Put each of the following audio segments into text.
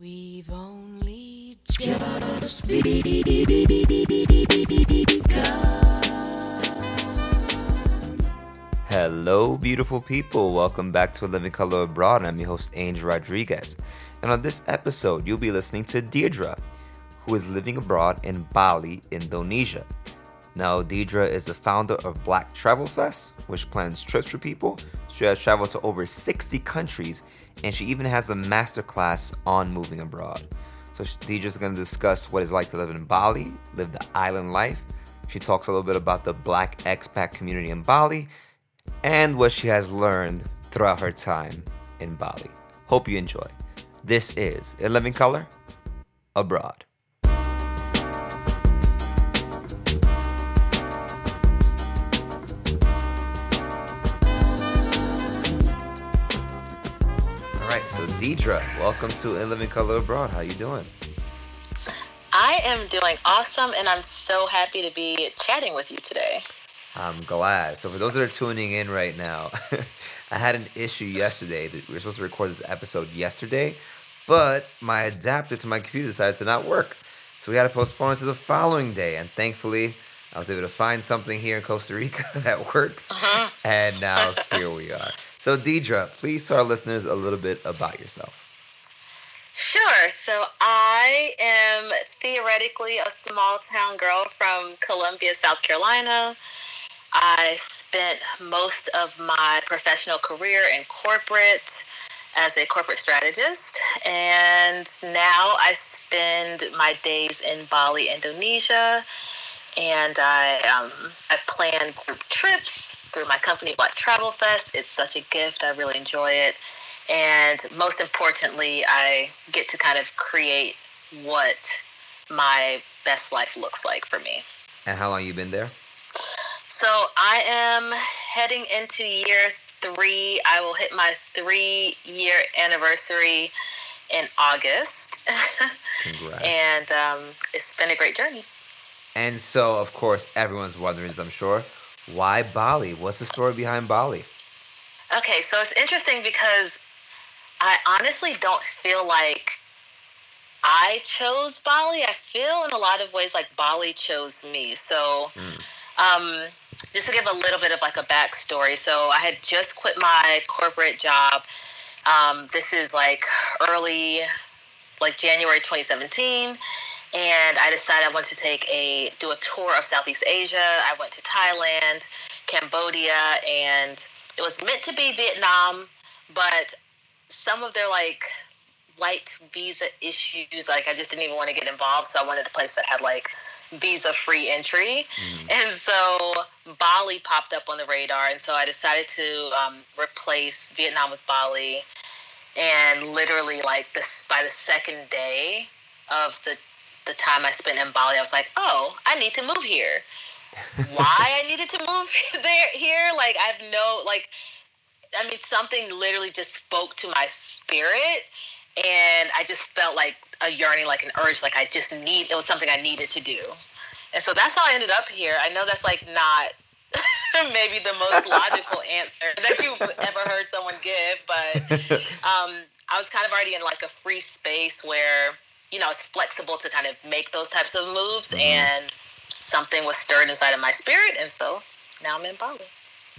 We've only just begun. Hello, beautiful people. Welcome back to Living Color Abroad. I'm your host, Angel Rodriguez. And on this episode, you'll be listening to Deirdre, who is living abroad in Bali, Indonesia. Now, Deidre is the founder of Black Travel Fest, which plans trips for people. She has traveled to over 60 countries, and she even has a masterclass on moving abroad. So, Deidre is going to discuss what it's like to live in Bali, live the island life. She talks a little bit about the Black expat community in Bali and what she has learned throughout her time in Bali. Hope you enjoy. This is A Living Color Abroad. Deidre, welcome to A Living Color Abroad. How you doing? I am doing awesome, and I'm so happy to be chatting with you today. I'm glad. So for those that are tuning in right now, I had an issue yesterday. We were supposed to record this episode yesterday, but my adapter to my computer decided to not work. So we had to postpone it to the following day. And thankfully, I was able to find something here in Costa Rica that works. Uh-huh. And now here we are. So Deidre, please tell our listeners a little bit about yourself. Sure. So I am theoretically a small town girl from Columbia, South Carolina. I spent most of my professional career in corporate as a corporate strategist, and now I spend my days in Bali, Indonesia, and I um, I plan group trips through my company, Black Travel Fest. It's such a gift. I really enjoy it, and most importantly, I get to kind of create what my best life looks like for me. And how long you been there? So I am heading into year three. I will hit my three year anniversary in August. Congrats. and um, it's been a great journey. And so, of course, everyone's wondering, I'm sure, why Bali? What's the story behind Bali? Okay, so it's interesting because I honestly don't feel like I chose Bali. I feel in a lot of ways like Bali chose me. So, um, just to give a little bit of like a backstory. So, I had just quit my corporate job. Um, this is like early, like January 2017. And I decided I wanted to take a do a tour of Southeast Asia. I went to Thailand, Cambodia, and it was meant to be Vietnam, but some of their like light visa issues, like I just didn't even want to get involved. So I wanted a place that had like visa free entry. And so Bali popped up on the radar. And so I decided to um, replace Vietnam with Bali. And literally, like this, by the second day of the the time I spent in Bali, I was like, oh, I need to move here. Why I needed to move there here? Like I have no like I mean something literally just spoke to my spirit and I just felt like a yearning, like an urge, like I just need it was something I needed to do. And so that's how I ended up here. I know that's like not maybe the most logical answer that you've ever heard someone give, but um, I was kind of already in like a free space where you know it's flexible to kind of make those types of moves, mm-hmm. and something was stirred inside of my spirit, and so now I'm in Bali.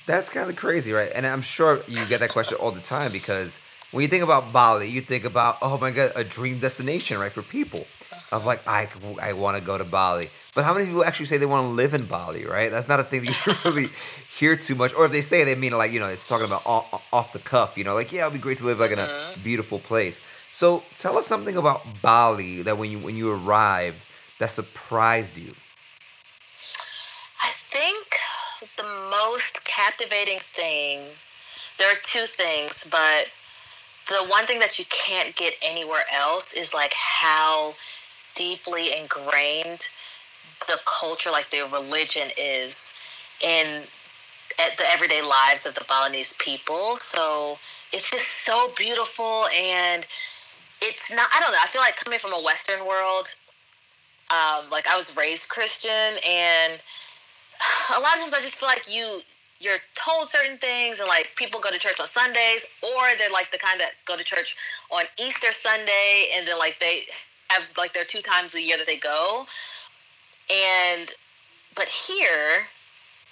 That's kind of crazy, right? And I'm sure you get that question all the time because when you think about Bali, you think about, oh my God, a dream destination, right, for people. Of like, I, I want to go to Bali. But how many people actually say they want to live in Bali, right? That's not a thing that you really hear too much. Or if they say, they mean like, you know, it's talking about off, off the cuff, you know, like, yeah, it'd be great to live like in a mm-hmm. beautiful place. So tell us something about Bali that when you when you arrived that surprised you. I think the most captivating thing, there are two things, but the one thing that you can't get anywhere else is like how deeply ingrained the culture, like their religion is in the everyday lives of the Balinese people. So it's just so beautiful and it's not I don't know, I feel like coming from a Western world, um, like I was raised Christian and a lot of times I just feel like you you're told certain things and like people go to church on Sundays or they're like the kind that go to church on Easter Sunday and then like they have like their two times a year that they go. And but here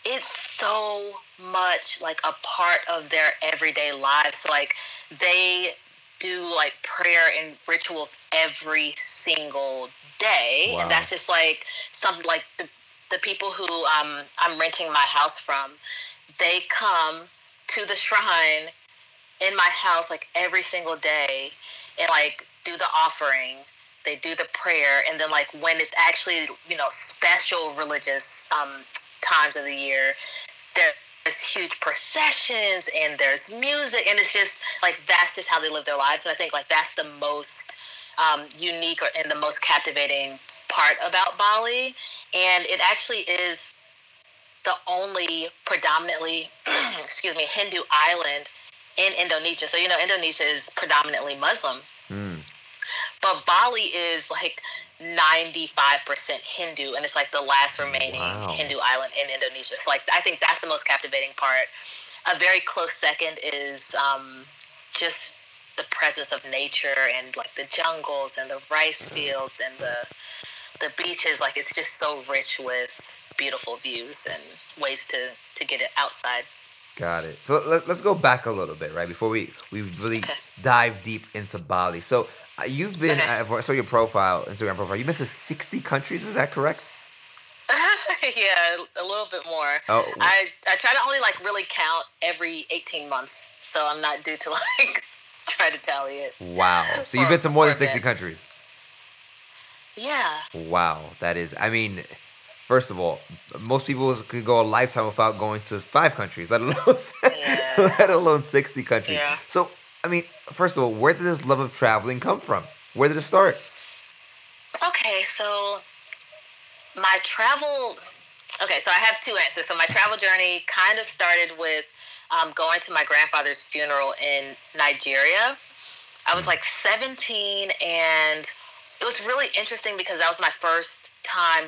it's so much like a part of their everyday lives. So, like they do like prayer and rituals every single day, Wow. and that's just like some like the the people who um, I'm renting my house from. They come to the shrine in my house like every single day and like do the offering they do the prayer and then like when it's actually you know special religious um, times of the year there's huge processions and there's music and it's just like that's just how they live their lives. And i think like that's the most um, unique or, and the most captivating part about bali. And it actually is the only predominantly excuse me hindu island in indonesia. So you know indonesia is predominantly muslim. Mm. but Bali is like 95% Hindu, and it's like the last remaining Wow. Hindu island in Indonesia. So, like, I think that's the most captivating part. A very close second is um, just the presence of nature and like the jungles and the rice fields and the the beaches. Like, it's just so rich with beautiful views and ways to to get it outside. Got it. So let, let's go back a little bit, right? Before we we really Okay. dive deep into Bali. So you've been. I saw your profile, Instagram profile. You've been to 60 countries. Is that correct? yeah, a little bit more. Oh. I I try to only like really count every 18 months, so I'm not due to like try to tally it. Wow. So you've been to more than 60 countries. Yeah. Wow, that is. I mean, first of all, most people could go a lifetime without going to five countries, let alone Yeah. let alone 60 countries. Yeah. So, I mean, first of all, where did this love of traveling come from? Where did it start? Okay, so my travel. Okay, so I have two answers. So my travel journey kind of started with um, going to my grandfather's funeral in Nigeria. I was like 17, and it was really interesting because that was my first time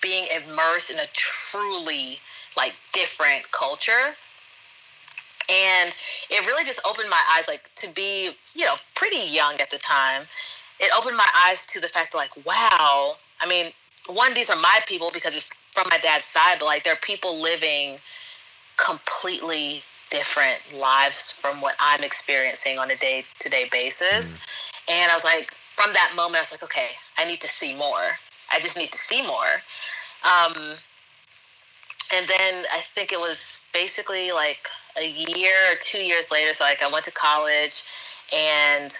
being immersed in a truly like different culture. And it really just opened my eyes, like to be, you know, pretty young at the time. It opened my eyes to the fact, like, wow. I mean, one, these are my people because it's from my dad's side, but like, there are people living completely different lives from what I'm experiencing on a day to day basis. And I was like, from that moment, I was like, okay, I need to see more. I just need to see more. Um, and then I think it was basically like a year or two years later. So like I went to college and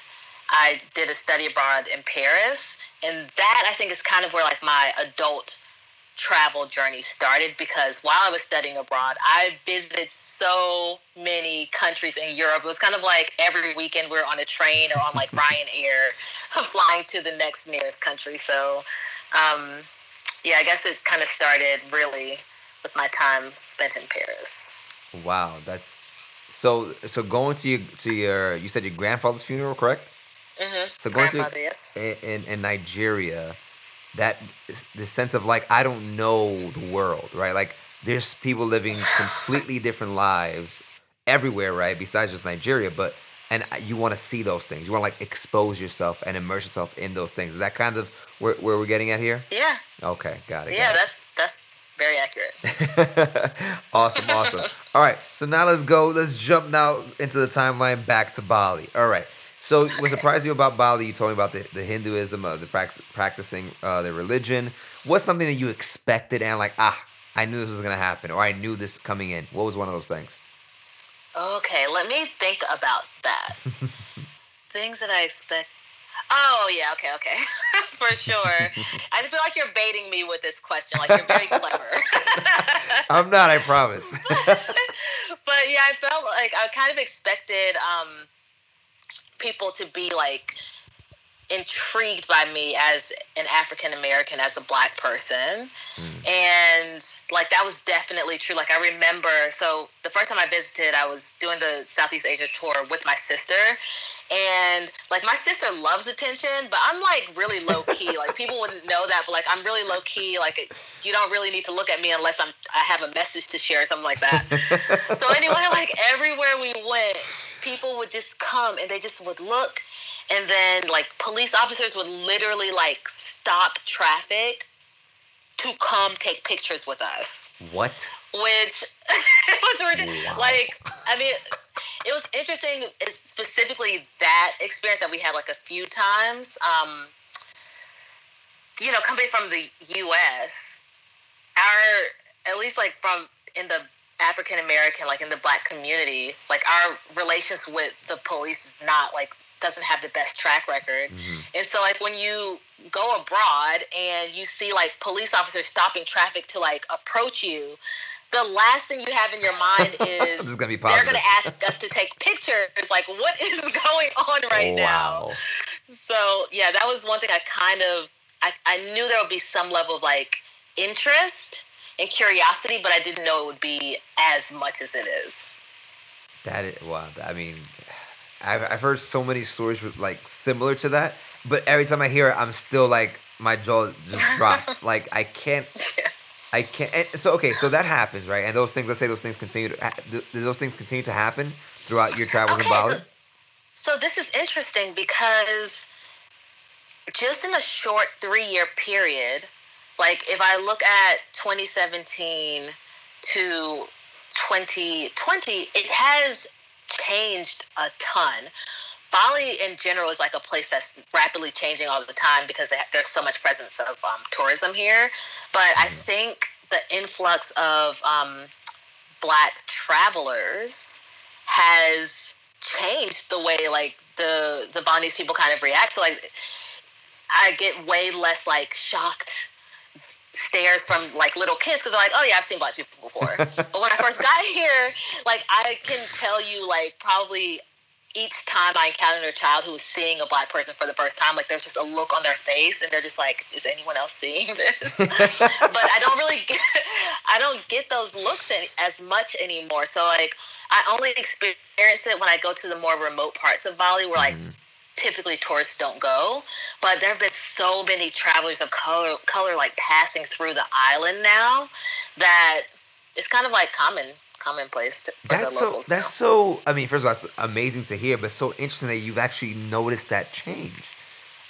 I did a study abroad in Paris. And that I think is kind of where like my adult travel journey started because while I was studying abroad, I visited so many countries in Europe. It was kind of like every weekend we were on a train or on like Ryanair flying to the next nearest country. So, um, yeah, I guess it kind of started really with my time spent in Paris. Wow, that's so. So going to your to your, you said your grandfather's funeral, correct? Mm-hmm. So going to yes. in, in, Nigeria, that the sense of like I don't know the world, right? Like there's people living completely different lives everywhere, right? Besides just Nigeria, but and you want to see those things. You want to like expose yourself and immerse yourself in those things. Is that kind of where, where we're getting at here? Yeah, Okay, got it. yeah, got it. that's that's very accurate. awesome, awesome. All right, so now let's go. Let's jump now into the timeline back to Bali. All right. So, what surprised you about Bali? You told me about the, the Hinduism, uh, the prac- practicing uh, their religion. What's something that you expected and like, ah, I knew this was gonna happen, or I knew this coming in? What was one of those things? Okay, let me think about that. Things that I expect. Oh yeah, okay, okay, for sure. I just feel like you're baiting me with this question. Like you're very clever. I'm not. I promise. but yeah, I felt like I kind of expected um, people to be like intrigued by me as an African American, as a black person. Mm. And like that was definitely true. Like I remember, so the first time I visited, I was doing the Southeast Asia tour with my sister. And like my sister loves attention, but I'm like really low key. like people wouldn't know that, but like I'm really low key. Like you don't really need to look at me unless I'm I have a message to share or something like that. so anyway, like everywhere we went, people would just come and they just would look and then like police officers would literally like stop traffic to come take pictures with us. What? Which was. Wow. Like, I mean, it was interesting, specifically that experience that we had like a few times. Um, you know, coming from the U.S., our at least like from in the African American, like in the black community, like our relations with the police is not like doesn't have the best track record. Mm-hmm. And so like when you go abroad and you see like police officers stopping traffic to like approach you, the last thing you have in your mind is this is gonna they're gonna ask us to take pictures. Like what is going on right wow. now? So yeah, that was one thing I kind of I, I knew there would be some level of like interest and curiosity, but I didn't know it would be as much as it is. That is wow. I mean, I've, I've heard so many stories with, like similar to that, but every time I hear it, I'm still like my jaw just dropped. like I can't. I can't. And so okay, so that happens, right? And those things. Let's say those things continue. To, those things continue to happen throughout your travels okay, in Bali? So, so this is interesting because just in a short three-year period, like if I look at 2017 to 2020, it has changed a ton. Bali in general is like a place that's rapidly changing all the time because there's so much presence of um, tourism here. But I mm-hmm. think the influx of um, black travelers has changed the way like the the Balinese people kind of react. So like I get way less like shocked stares from like little kids because they're like, oh yeah, I've seen black people before. but when I first got here, like I can tell you like probably each time I encountered a child who was seeing a black person for the first time, like there's just a look on their face and they're just like, is anyone else seeing this? but I don't really get, I don't get those looks as much anymore. So like I only experience it when I go to the more remote parts of Bali where like mm typically tourists don't go. But there have been so many travelers of color, color like passing through the island now that it's kind of like common commonplace to, that's so that's now. so i mean first of all it's amazing to hear but so interesting that you've actually noticed that change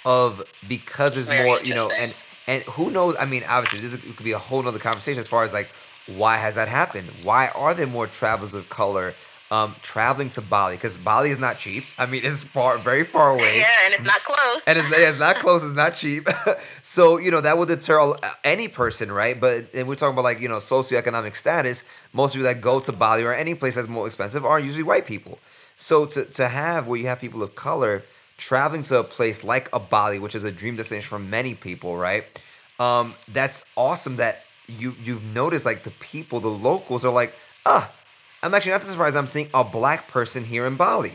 of because there's more you know and and who knows i mean obviously this could be a whole nother conversation as far as like why has that happened why are there more travelers of color um, traveling to Bali because Bali is not cheap. I mean, it's far, very far away. Yeah, and it's not close. And it's, it's not close. It's not cheap. so you know that would deter any person, right? But and we're talking about like you know socioeconomic status. Most people that go to Bali or any place that's more expensive are usually white people. So to to have where you have people of color traveling to a place like a Bali, which is a dream destination for many people, right? Um, that's awesome that you you've noticed like the people, the locals are like, ah I'm actually not surprised I'm seeing a black person here in Bali.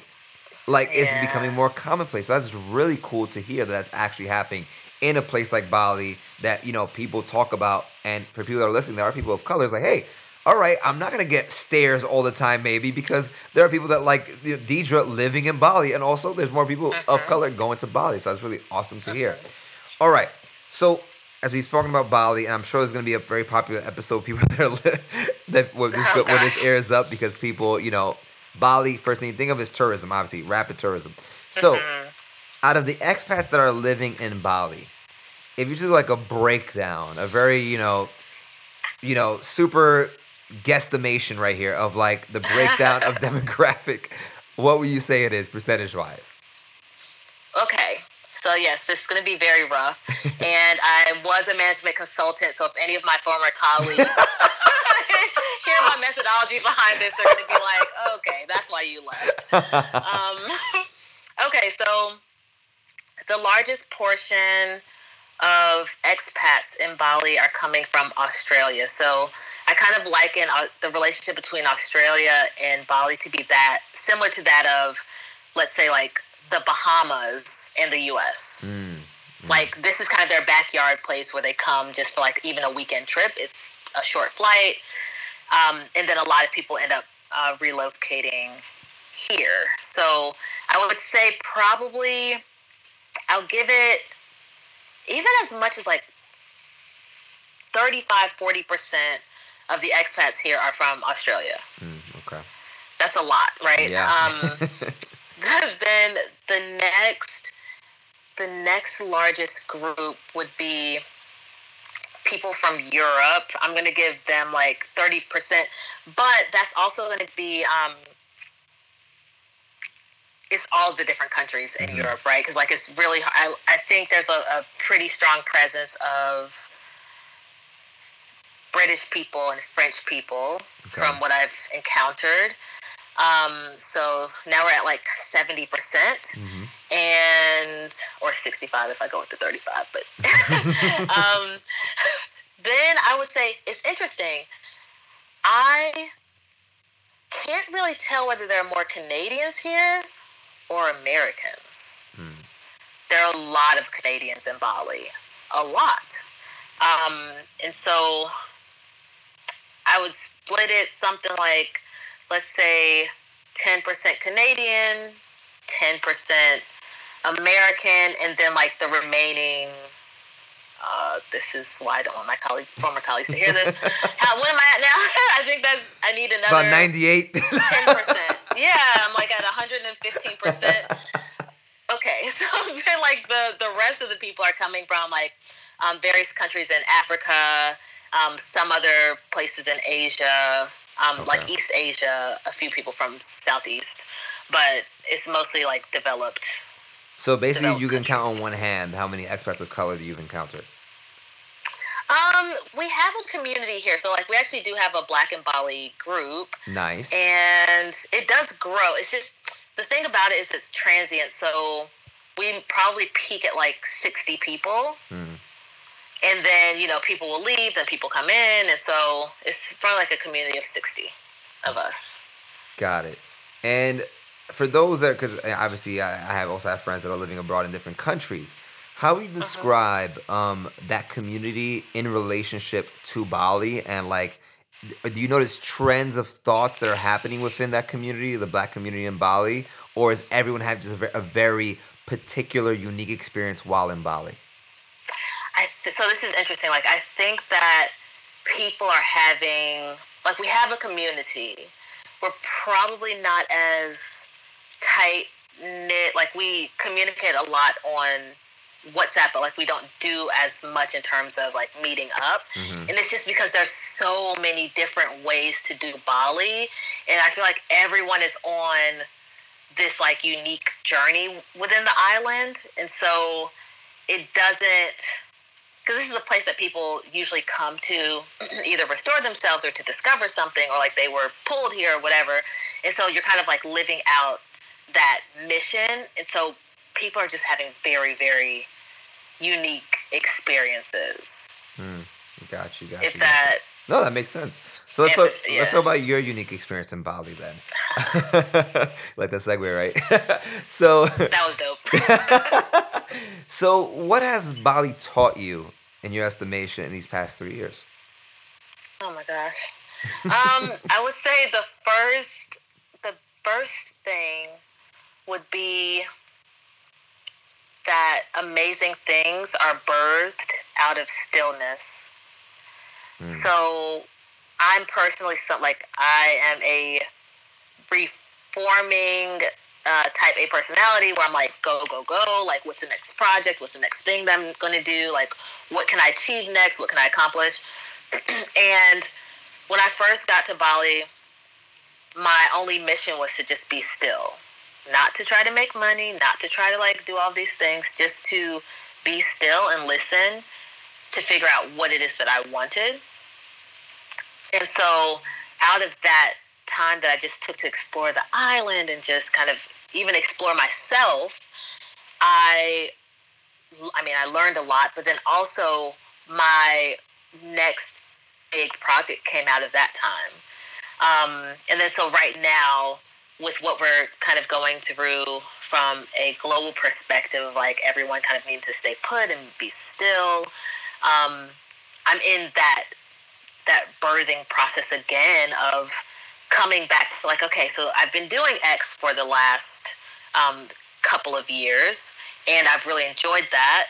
Like yeah. it's becoming more commonplace. So that's really cool to hear that that's actually happening in a place like Bali that you know people talk about. And for people that are listening, there are people of color. It's like, hey, all right, I'm not gonna get stares all the time, maybe because there are people that like you know, Deidre living in Bali, and also there's more people uh-huh. of mm-hmm. color going to Bali. So that's really awesome to uh-huh. hear. All right, so as we've spoken about Bali, and I'm sure it's going to be a very popular episode. People that are that when this, oh, when this airs up because people, you know, Bali. First thing you think of is tourism, obviously, rapid tourism. So, mm-hmm. out of the expats that are living in Bali, if you do like a breakdown, a very you know, you know, super guesstimation right here of like the breakdown of demographic, what would you say it is percentage wise? Okay, so yes, this is going to be very rough. and I was a management consultant, so if any of my former colleagues hear my methodology behind this, they're going to be like, "Okay, that's why you left." Um, okay, so the largest portion of expats in Bali are coming from Australia. So I kind of liken uh, the relationship between Australia and Bali to be that similar to that of, let's say, like the Bahamas and the U.S. Mm. Like this is kind of their backyard place where they come just for like even a weekend trip. It's a short flight, um, and then a lot of people end up uh, relocating here. So I would say probably I'll give it even as much as like 35 40% of the expats here are from Australia. Mm, okay. That's a lot, right? Yeah. Um, then the next the next largest group would be people from Europe. I'm going to give them like 30%, but that's also going to be um it's all the different countries in Mhm. Europe, right? Because like it's really, I, I think there's a, a pretty strong presence of British people and French people Okay. from what I've encountered. Um, so now we're at like 70%, Mhm. and or 65 if I go with the 35. But um, then I would say it's interesting. I can't really tell whether there are more Canadians here or Americans. Mm. There are a lot of Canadians in Bali, a lot. Um, and so I would split it something like, let's say, 10% Canadian, 10% American, and then like the remaining. Uh, this is why I don't want my colleague, former colleagues to hear this. How, what am I at now? I think that's I need another About 98. ten percent. Yeah, I'm like at 115 percent. Okay, so then like the the rest of the people are coming from like um, various countries in Africa, um, some other places in Asia, um, like East Asia, a few people from Southeast, but it's mostly like developed. so basically, Developed you can count on one hand how many expats of color that you've encountered. Um, we have a community here, so like we actually do have a Black and Bali group. Nice. and it does grow. It's just the thing about it is it's transient. So we probably peak at like sixty people, Mm. And then you know people will leave, then people come in, and so it's probably like a community of sixty of us. Got it. And for those that, because obviously I, I have also have friends that are living abroad in different countries. How would you describe um, that community in relationship to Bali? And like, do you notice trends of thoughts that are happening within that community, the Black community in Bali, or is everyone have just a very particular, unique experience while in Bali? So this is interesting. Like I think that people are having like we have a community. We're probably not as tight knit. Like we communicate a lot on WhatsApp, but like we don't do as much in terms of like meeting up. Mhm. And it's just because there's so many different ways to do Bali, and I feel like everyone is on this like unique journey within the island, and so it doesn't because this is a place that people usually come to either restore themselves or to discover something or like they were pulled here or whatever and so you're kind of like living out that mission and so people are just having very very unique experiences Mm. Got you. Got if you. that No, that makes sense. So let's Yeah, talk, but- let's talk about your unique experience in Bali then. like that segue, right? so, that was dope so what has Bali taught you in your estimation in these past three years? Oh my gosh. Um, I would say the first the first thing would be that amazing things are birthed out of stillness. Mm. So I'm personally some like I am a reforming uh, type A personality where I'm like go go go like what's the next project? What's the next thing that I'm to do? Like what can I achieve next? What can I accomplish? And when I first got to Bali my only mission was to just be still. Not to try to make money not to try to like do all these things just to be still and listen to figure out what it is that I wanted and so, out of that time that I just took to explore the island and just kind of even explore myself, I, I mean, I learned a lot. But then also, my next big project came out of that time. Um, and then, so right now, with what we're kind of going through from a global perspective like everyone kind of needs to stay put and be still. Um, I'm in that that birthing process again of coming back to like, okay, so I've been doing X for the last um, couple of years, and I've really enjoyed that.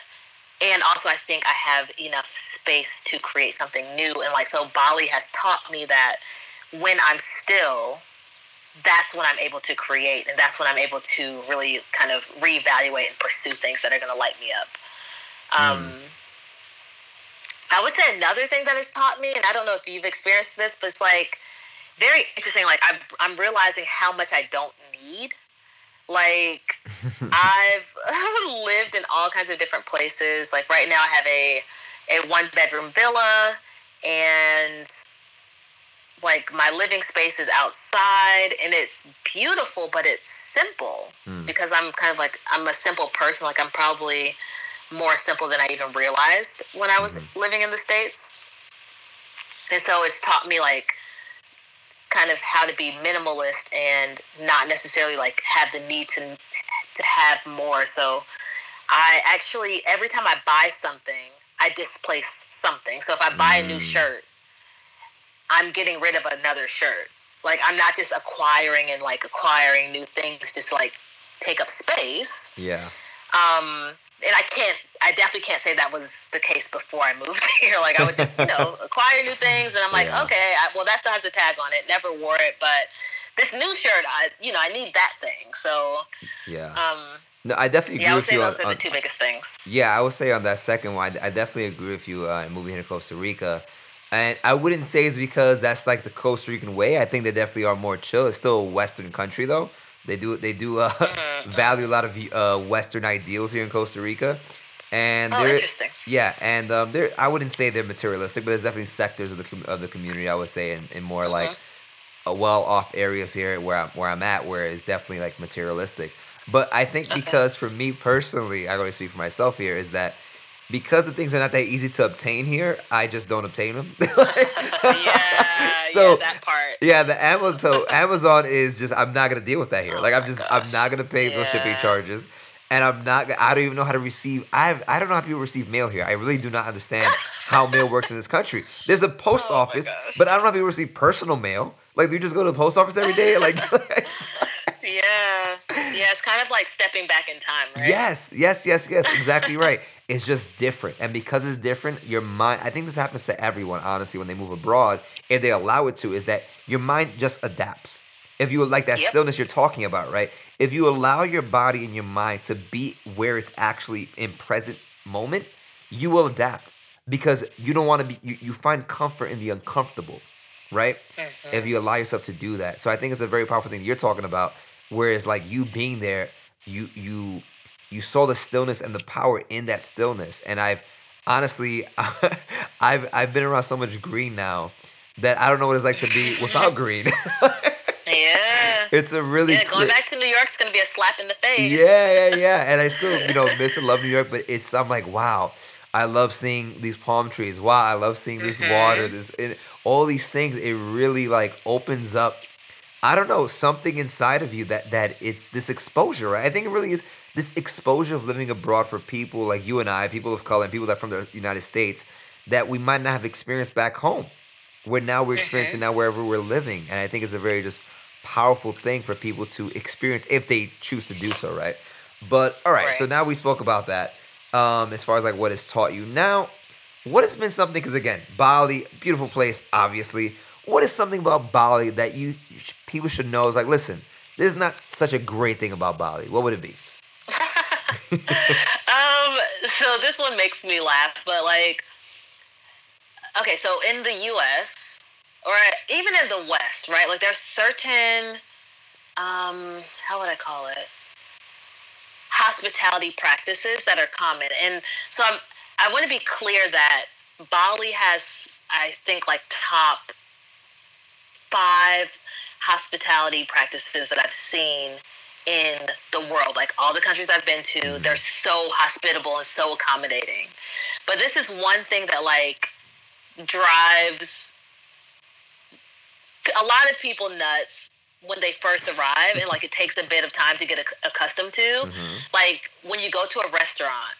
And also, I think I have enough space to create something new. And like, so Bali has taught me that when I'm still, that's when I'm able to create, and that's when I'm able to really kind of reevaluate and pursue things that are going to light me up. Um, mm. I would say another thing that has taught me, and I don't know if you've experienced this, but it's like very interesting. Like I'm, I'm realizing how much I don't need. Like I've lived in all kinds of different places. Like right now, I have a a one bedroom villa, and like my living space is outside, and it's beautiful, but it's simple mm. because I'm kind of like I'm a simple person. Like I'm probably more simple than I even realized when I was mm-hmm. living in the states. And so it's taught me like kind of how to be minimalist and not necessarily like have the need to to have more. So I actually every time I buy something, I displace something. So if I buy mm. a new mm. shirt, I'm getting rid of another shirt. Like I'm not just acquiring and like acquiring new things just like take up space. Yeah. Um and I can't, I definitely can't say that was the case before I moved here. Like I would just, you know, acquire new things, and I'm like, yeah. okay, I, well that still has a tag on it. Never wore it, but this new shirt, I, you know, I need that thing. So, yeah. Um, no, I definitely agree with you. yeah, I would say you. Those on, are the two biggest things. Yeah, I would say on that second one, I, I definitely agree with you. Uh, moving here to Costa Rica, and I wouldn't say it's because that's like the Costa Rican way. I think they definitely are more chill. It's still a Western country though. They do they do uh, mm-hmm. value a lot of uh, Western ideals here in Costa Rica. And oh, interesting. Yeah, and um, there I wouldn't say they're materialistic, but there's definitely sectors of the of the community I would say in, in more mm-hmm. like well off areas here where I'm where I'm at where it's definitely like materialistic. But I think okay. because for me personally, I always speak for myself here, is that because the things are not that easy to obtain here, I just don't obtain them. yeah, so, yeah, that part. Yeah, the Amazon so Amazon is just I'm not gonna deal with that here. Oh like I'm oh just gosh. I'm not gonna pay yeah. those shipping charges and I'm not. I don't even know how to receive. I have, I don't know how people receive mail here. I really do not understand how mail works in this country. There's a post oh office, but I don't know if people receive personal mail. Like, do you just go to the post office every day? Like, yeah, yeah. It's kind of like stepping back in time, right? Yes, yes, yes, yes. Exactly right. It's just different, and because it's different, your mind. I think this happens to everyone, honestly, when they move abroad, if they allow it to, is that your mind just adapts if you like that yep. stillness you're talking about, right? If you allow your body and your mind to be where it's actually in present moment, you will adapt because you don't want to be you, you find comfort in the uncomfortable, right? Mm-hmm. If you allow yourself to do that. So I think it's a very powerful thing you're talking about whereas like you being there, you you you saw the stillness and the power in that stillness and I've honestly I've I've been around so much green now that I don't know what it's like to be without green. Yeah. It's a really yeah. Going back to New York York's gonna be a slap in the face. Yeah, yeah, yeah. And I still, you know, miss and love New York, but it's I'm like, wow. I love seeing these palm trees. Wow, I love seeing this mm-hmm. water. This it, all these things. It really like opens up. I don't know something inside of you that that it's this exposure. Right? I think it really is this exposure of living abroad for people like you and I, people of color, and people that are from the United States that we might not have experienced back home. Where now we're experiencing mm-hmm. now wherever we're living, and I think it's a very just powerful thing for people to experience if they choose to do so, right? But all right, right. so now we spoke about that. Um, as far as like what has taught you now, what has been something? Because again, Bali, beautiful place, obviously. What is something about Bali that you, you people should know? Is like, listen, this is not such a great thing about Bali. What would it be? Um, so this one makes me laugh, but like, okay, so in the U.S or even in the West, right? Like there's certain, um, how would I call it? Hospitality practices that are common, and so I'm. I want to be clear that Bali has, I think, like top five hospitality practices that I've seen in the world. Like all the countries I've been to, mm-hmm. they're so hospitable and so accommodating. But this is one thing that like drives a lot of people nuts when they first arrive and like it takes a bit of time to get ac- accustomed to. Mhm. Like when you go to a restaurant,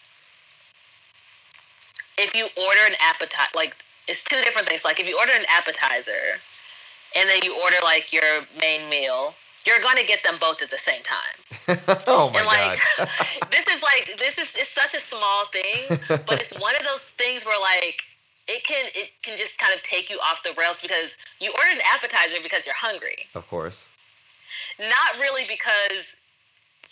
if you order an appetizer, like it's two different things. Like if you order an appetizer and then you order like your main meal, you're going to get them both at the same time. oh my and like god. this is like this is it's such a small thing, but it's one of those things where like it can it can just kind of take you off the rails because you ordered an appetizer because you're hungry, of course. not really because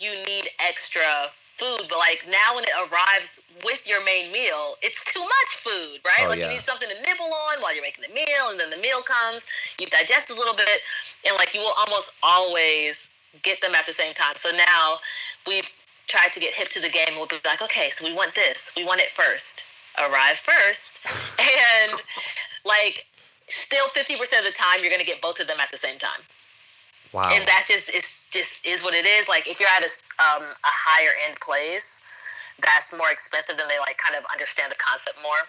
you need extra food, but like now when it arrives with your main meal, it's too much food, right? Oh, like yeah. you need something to nibble on while you're making the meal, and then the meal comes, you digest a little bit, and like you will almost always get them at the same time. So now we've tried to get hip to the game. We'll be like, okay, so we want this, we want it first, arrive first, and like still 50% of the time you're gonna get both of them at the same time Wow. and that's just it's just is what it is. Like if you're at a um, a higher end place, that's more expensive, than they like kind of understand the concept more.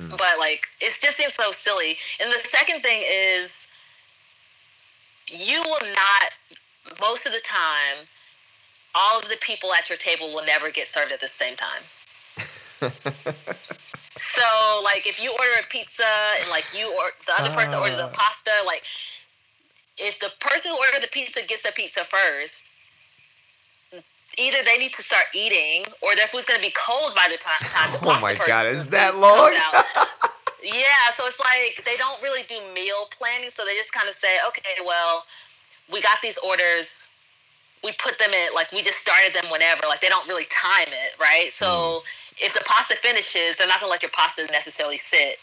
Hmm. But like it just seems so silly. And the second thing is, you will not most of the time. All of the people at your table will never get served at the same time. So, like, if you order a pizza and like you or the other person orders a Ah. pasta, like, if the person who ordered the pizza gets the pizza first, either they need to start eating or their food's gonna be cold by the ti- time the Oh my God, is that long? yeah, so it's like they don't really do meal planning, so they just kind of say, okay, well, we got these orders. We put them in, like, we just started them whenever. Like, they don't really time it, right? So Mm. if the pasta finishes, they're not going to let your pasta necessarily sit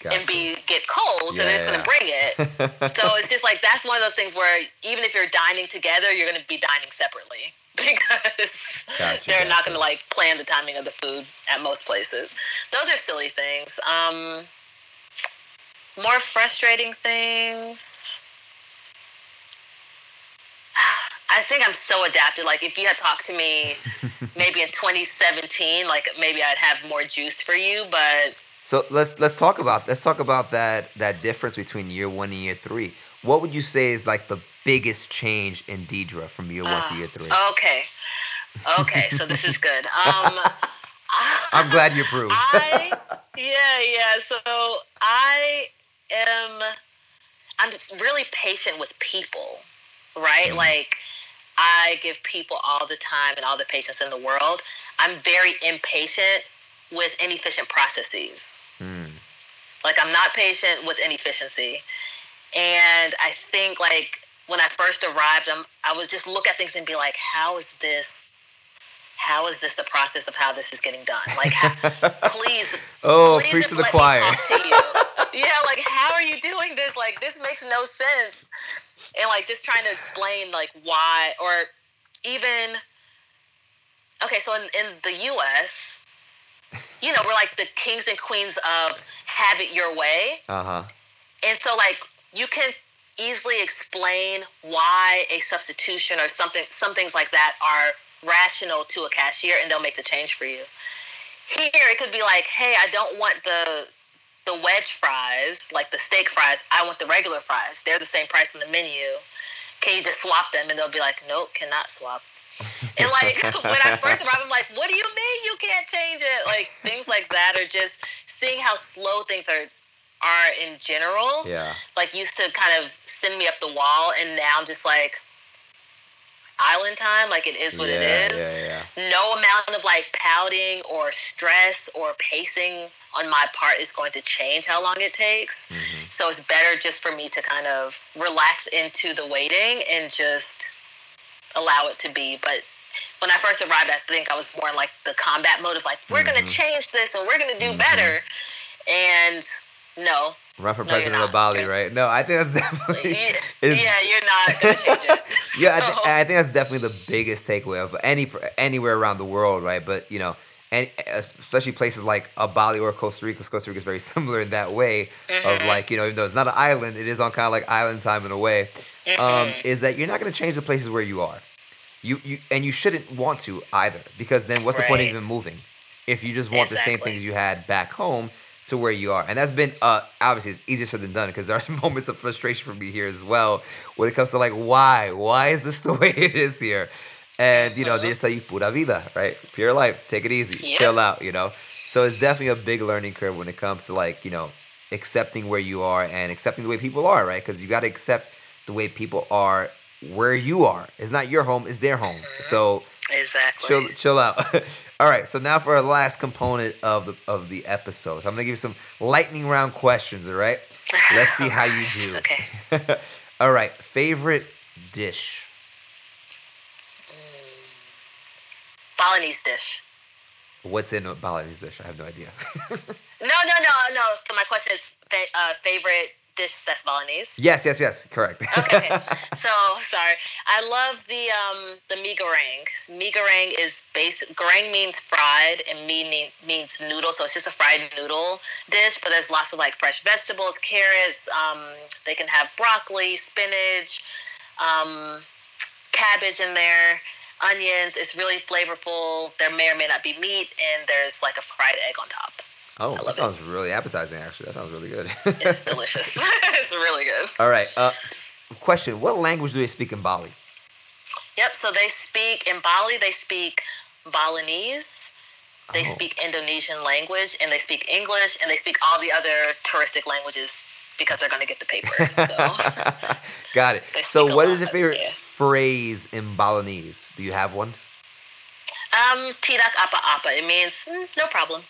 Gotcha. and be get cold, so they're just going yeah. to bring it. so it's just like that's one of those things where even if you're dining together, you're going to be dining separately because Gotcha, they're not going to like plan the timing of the food at most places. Those are silly things. Um, more frustrating things. I think I'm so adapted. Like if you had talked to me maybe in 2017, like maybe I'd have more juice for you, but So let's let's talk about let's talk about that that difference between year one and year three. What would you say is like the biggest change in Deidre from year one to year three? Okay. Okay, so this is good. Um I'm glad you approved. I yeah, yeah. So I am I'm just really patient with people, right? Mm. Like I give people all the time and all the patience in the world. I'm very impatient with inefficient processes. Mm. Like I'm not patient with inefficiency. And I think like when I first arrived, I'm, I was just look at things and be like, how is this? How is this the process of how this is getting done? Like, how, please, oh, please preach to the choir. to yeah, like how are you doing this? Like this makes no sense. And like just trying to explain like why or even okay, so in, in the US, you know, we're like the kings and queens of have it your way. Uh huh. And so like you can easily explain why a substitution or something some things like that are rational to a cashier and they'll make the change for you. Here it could be like, hey, I don't want the the wedge fries, like the steak fries. I want the regular fries. They're the same price on the menu. Can you just swap them? And they'll be like, nope, cannot swap. And like when I first arrived, I'm like, what do you mean you can't change it? Like things like that are just seeing how slow things are are in general. Yeah. Like used to kind of send me up the wall, and now I'm just like island time. Like it is what yeah, it is Yeah, yeah. no amount of like pouting or stress or pacing on my part is going to change how long it takes. Mhm. So it's better just for me to kind of relax into the waiting and just allow it to be. But when I first arrived, I think I was more in like the combat mode of like, we're going Mhm. to change this and we're going to do Mhm. better. And no. Run for No, president of. Bali, right? No, I think that's definitely. Yeah, yeah, you're not going to change it. yeah, I, th- I think that's definitely the biggest takeaway of any anywhere around the world, right? But you know, and especially places like a Bali or Costa Rica, Costa Rica is very similar in that way of Mhm. like you know, even though it's not an island, it is on kind of like island time in a way. Um, Mhm. is that you're not going to change the places where you are, you you and you shouldn't want to either, because then what's the point of even moving if you just want the same things you had back home to where you are. And that's been uh obviously it's easier said than done because there are some moments of frustration for me here as well when it comes to like why? Why is this the way it is here? And you know, they just tell you pura vida, right? Pure life, take it easy, Yep. chill out, you know. So it's definitely a big learning curve when it comes to like, you know, accepting where you are and accepting the way people are, right? Because you got to accept the way people are where you are. It's not your home; it's their home. So Exactly. chill, chill out. All right. So now for our last component of the of the episode, so I'm gonna give you some lightning round questions. All right. Let's see how you do. Okay. all right. Favorite dish. Balinese dish. What's in a Balinese dish? I have no idea. No, no, no, no. So my question is uh, favorite dish that's yes, yes, yes. Correct. Okay. so sorry. I love the um the mi goreng. Mi goreng is base. Goreng means fried, and mi mean, means noodle. So it's just a fried noodle dish. But there's lots of like fresh vegetables, carrots. Um, they can have broccoli, spinach, um, cabbage in there, onions. It's really flavorful. There may or may not be meat, and there's like a fried egg on top. Oh, that love it. sounds really appetizing. Actually, that sounds really good. It's delicious. it's really good. all right. Uh, question: What language do they speak in Bali? Yep. So they speak in Bali. They speak Balinese. They Oh. speak Indonesian language, and they speak English, and they speak all the other touristic languages because they're going to get the paper. So Got it. So, what is your favorite phrase in Balinese? Do you have one? um, tidak apa-apa. It means "Mm, no problem.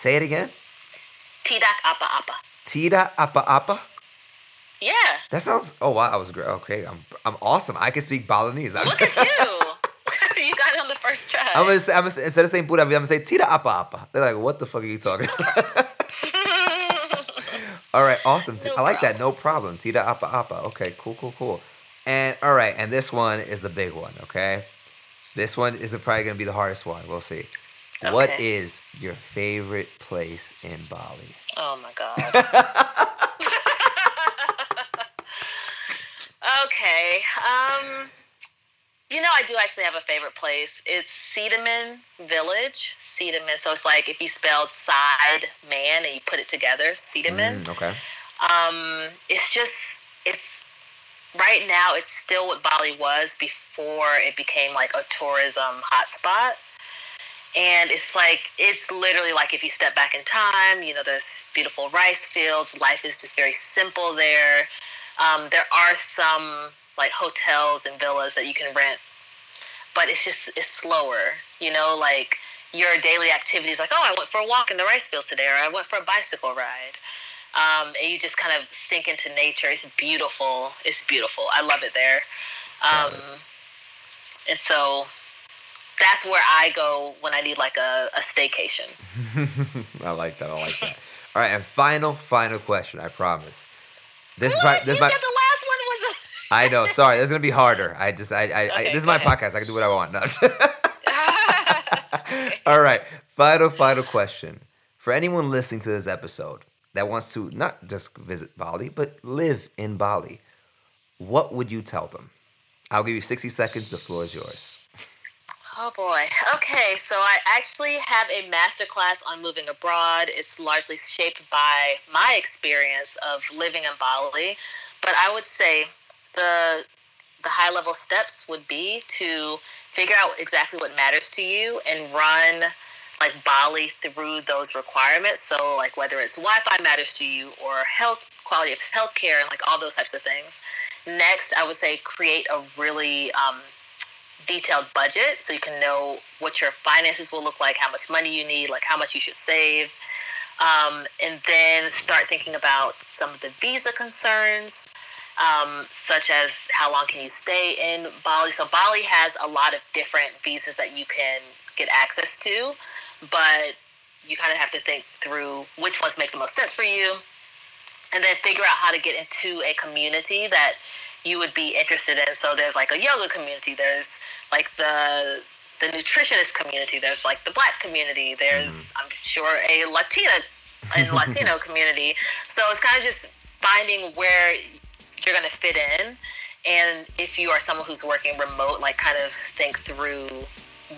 Say it again. Tidak apa-apa. Tira apa apa. Yeah. That sounds. Oh wow, I was great. Okay, I'm I'm awesome. I can speak Balinese. I'm, Look at you. you got it on the first try. I'm gonna, say, I'm gonna instead of saying pura I'm gonna say tira apa apa. They're like, what the fuck are you talking about? all right, awesome. No I like that. No problem. Tira apa apa. Okay, cool, cool, cool. And all right, and this one is the big one. Okay, this one is probably gonna be the hardest one. We'll see. What Okay. is your favorite place in Bali? Oh my god. okay. Um you know I do actually have a favorite place. It's Sidemen Village. Sidemen. So it's like if you spelled side man and you put it together, Sidemen. Mm, okay. Um it's just it's right now it's still what Bali was before it became like a tourism hotspot. And it's like it's literally like if you step back in time, you know, there's beautiful rice fields. Life is just very simple there. Um, there are some like hotels and villas that you can rent, but it's just it's slower. You know, like your daily activities, like oh, I went for a walk in the rice fields today, or I went for a bicycle ride. Um, and you just kind of sink into nature. It's beautiful. It's beautiful. I love it there. Um, and so that's where I go when I need like a, a staycation. I like that. I like that. All right, and final, final question. I promise. This is What? my, you this is said my. the last one was I know. Sorry, this is gonna be harder. I just, I, I, I this is my ahead. podcast. I can do what I want. No. a. All right, final, final question for anyone listening to this episode that wants to not just visit Bali but live in Bali. What would you tell them? I'll give you sixty seconds. The floor is yours. Oh boy. Okay, so I actually have a master class on moving abroad. It's largely shaped by my experience of living in Bali, but I would say the the high level steps would be to figure out exactly what matters to you and run like Bali through those requirements. So like whether it's Wi-Fi matters to you or health quality of healthcare and like all those types of things. Next, I would say create a really um, detailed budget so you can know what your finances will look like, how much money you need, like how much you should save. Um, and then start thinking about some of the visa concerns, um, such as how long can you stay in Bali. So Bali has a lot of different visas that you can get access to, but you kind of have to think through which ones make the most sense for you, and then figure out how to get into a community that you would be interested in. So there's like a yoga community. There's like the the nutritionist community. There's like the black community. There's I'm sure a Latina and Latino community. So it's kind of just finding where you're going to fit in. And if you are someone who's working remote, like kind of think through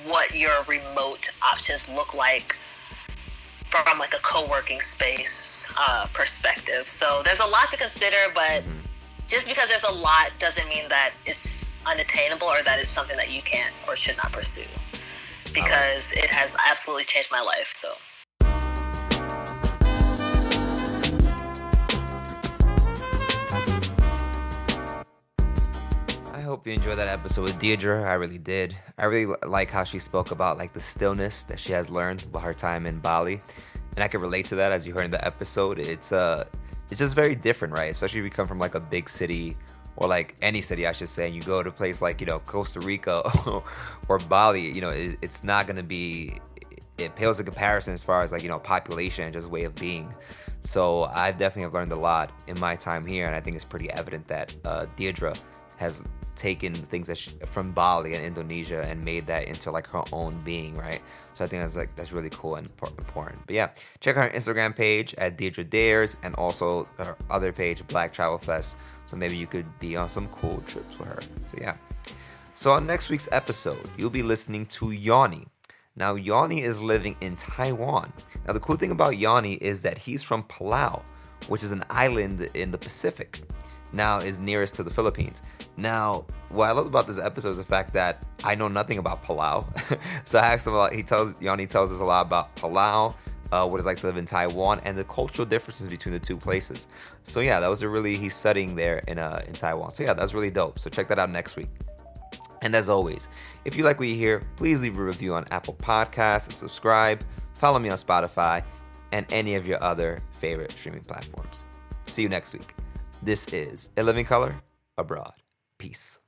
what your remote options look like from like a co-working space uh, perspective. So there's a lot to consider, but Mhm. just because there's a lot doesn't mean that it's unattainable or that it's something that you can't or should not pursue. Because it has absolutely changed my life. So. I hope you enjoyed that episode with Deirdre. I really did. I really like how she spoke about like the stillness that she has learned about her time in Bali, and I can relate to that as you heard in the episode. It's uh, it's just very different, right? Especially if you come from like a big city or like any city, I should say, and you go to a place like you know Costa Rica or Bali. You know, it, it's not gonna be. It pales in comparison as far as like you know population and just way of being. So I've definitely have learned a lot in my time here, and I think it's pretty evident that uh, Deirdre has taken things that she, from Bali and Indonesia and made that into like her own being, right? So I think that's like that's really cool and important. But yeah, check out her Instagram page at Deirdre Dares and also her other page, Black Travel Fest. So maybe you could be on some cool trips with her. So yeah. So on next week's episode, you'll be listening to Yanni. Now Yanni is living in Taiwan. Now the cool thing about Yanni is that he's from Palau, which is an island in the Pacific. Now is nearest to the Philippines. Now, what I love about this episode is the fact that I know nothing about Palau. so I asked him a lot. He tells Yanni tells us a lot about Palau, uh, what it's like to live in Taiwan, and the cultural differences between the two places. So yeah, that was a really he's studying there in uh in Taiwan. So yeah, that's really dope. So check that out next week. And as always, if you like what you hear, please leave a review on Apple Podcasts and subscribe. Follow me on Spotify and any of your other favorite streaming platforms. See you next week. This is A Living Color Abroad. Peace.